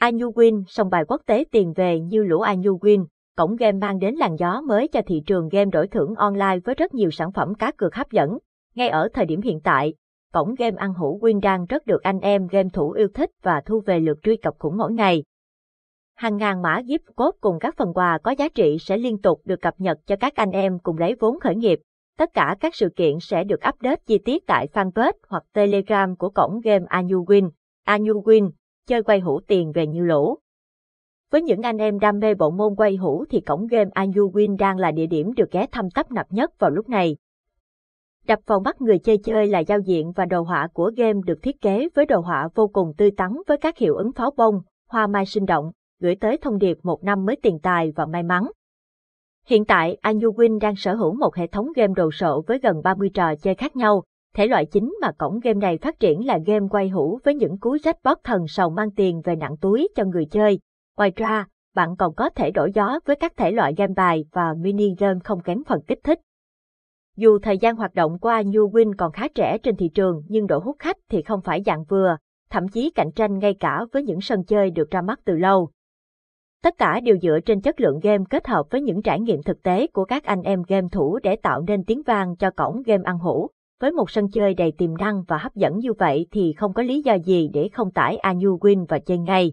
Anuwin song bài quốc tế tiền về như lũ Anuwin, cổng game mang đến làn gió mới cho thị trường game đổi thưởng online với rất nhiều sản phẩm cá cược hấp dẫn. Ngay ở thời điểm hiện tại, cổng game ăn hủ Win đang rất được anh em game thủ yêu thích và thu về lượt truy cập khủng mỗi ngày. Hàng ngàn mã gift code cùng các phần quà có giá trị sẽ liên tục được cập nhật cho các anh em cùng lấy vốn khởi nghiệp. Tất cả các sự kiện sẽ được update chi tiết tại fanpage hoặc Telegram của cổng game Anuwin. Anuwin, chơi quay hũ tiền về như lỗ. Với những anh em đam mê bộ môn quay hũ thì cổng game Anuwin đang là địa điểm được ghé thăm tấp nập nhất vào lúc này. Đập vào mắt người chơi chơi là giao diện và đồ họa của game được thiết kế với đồ họa vô cùng tươi tắn với các hiệu ứng pháo bông, hoa mai sinh động, gửi tới thông điệp một năm mới tiền tài và may mắn. Hiện tại, Anuwin đang sở hữu một hệ thống game đồ sộ với gần 30 trò chơi khác nhau. Thể loại chính mà cổng game này phát triển là game quay hũ với những cú jackpot thần sầu mang tiền về nặng túi cho người chơi. Ngoài ra, bạn còn có thể đổi gió với các thể loại game bài và mini game không kém phần kích thích. Dù thời gian hoạt động của Win còn khá trẻ trên thị trường nhưng độ hút khách thì không phải dạng vừa, thậm chí cạnh tranh ngay cả với những sân chơi được ra mắt từ lâu. Tất cả đều dựa trên chất lượng game kết hợp với những trải nghiệm thực tế của các anh em game thủ để tạo nên tiếng vang cho cổng game ăn hủ. Với một sân chơi đầy tiềm năng và hấp dẫn như vậy thì không có lý do gì để không tải Anuwin và chơi ngay.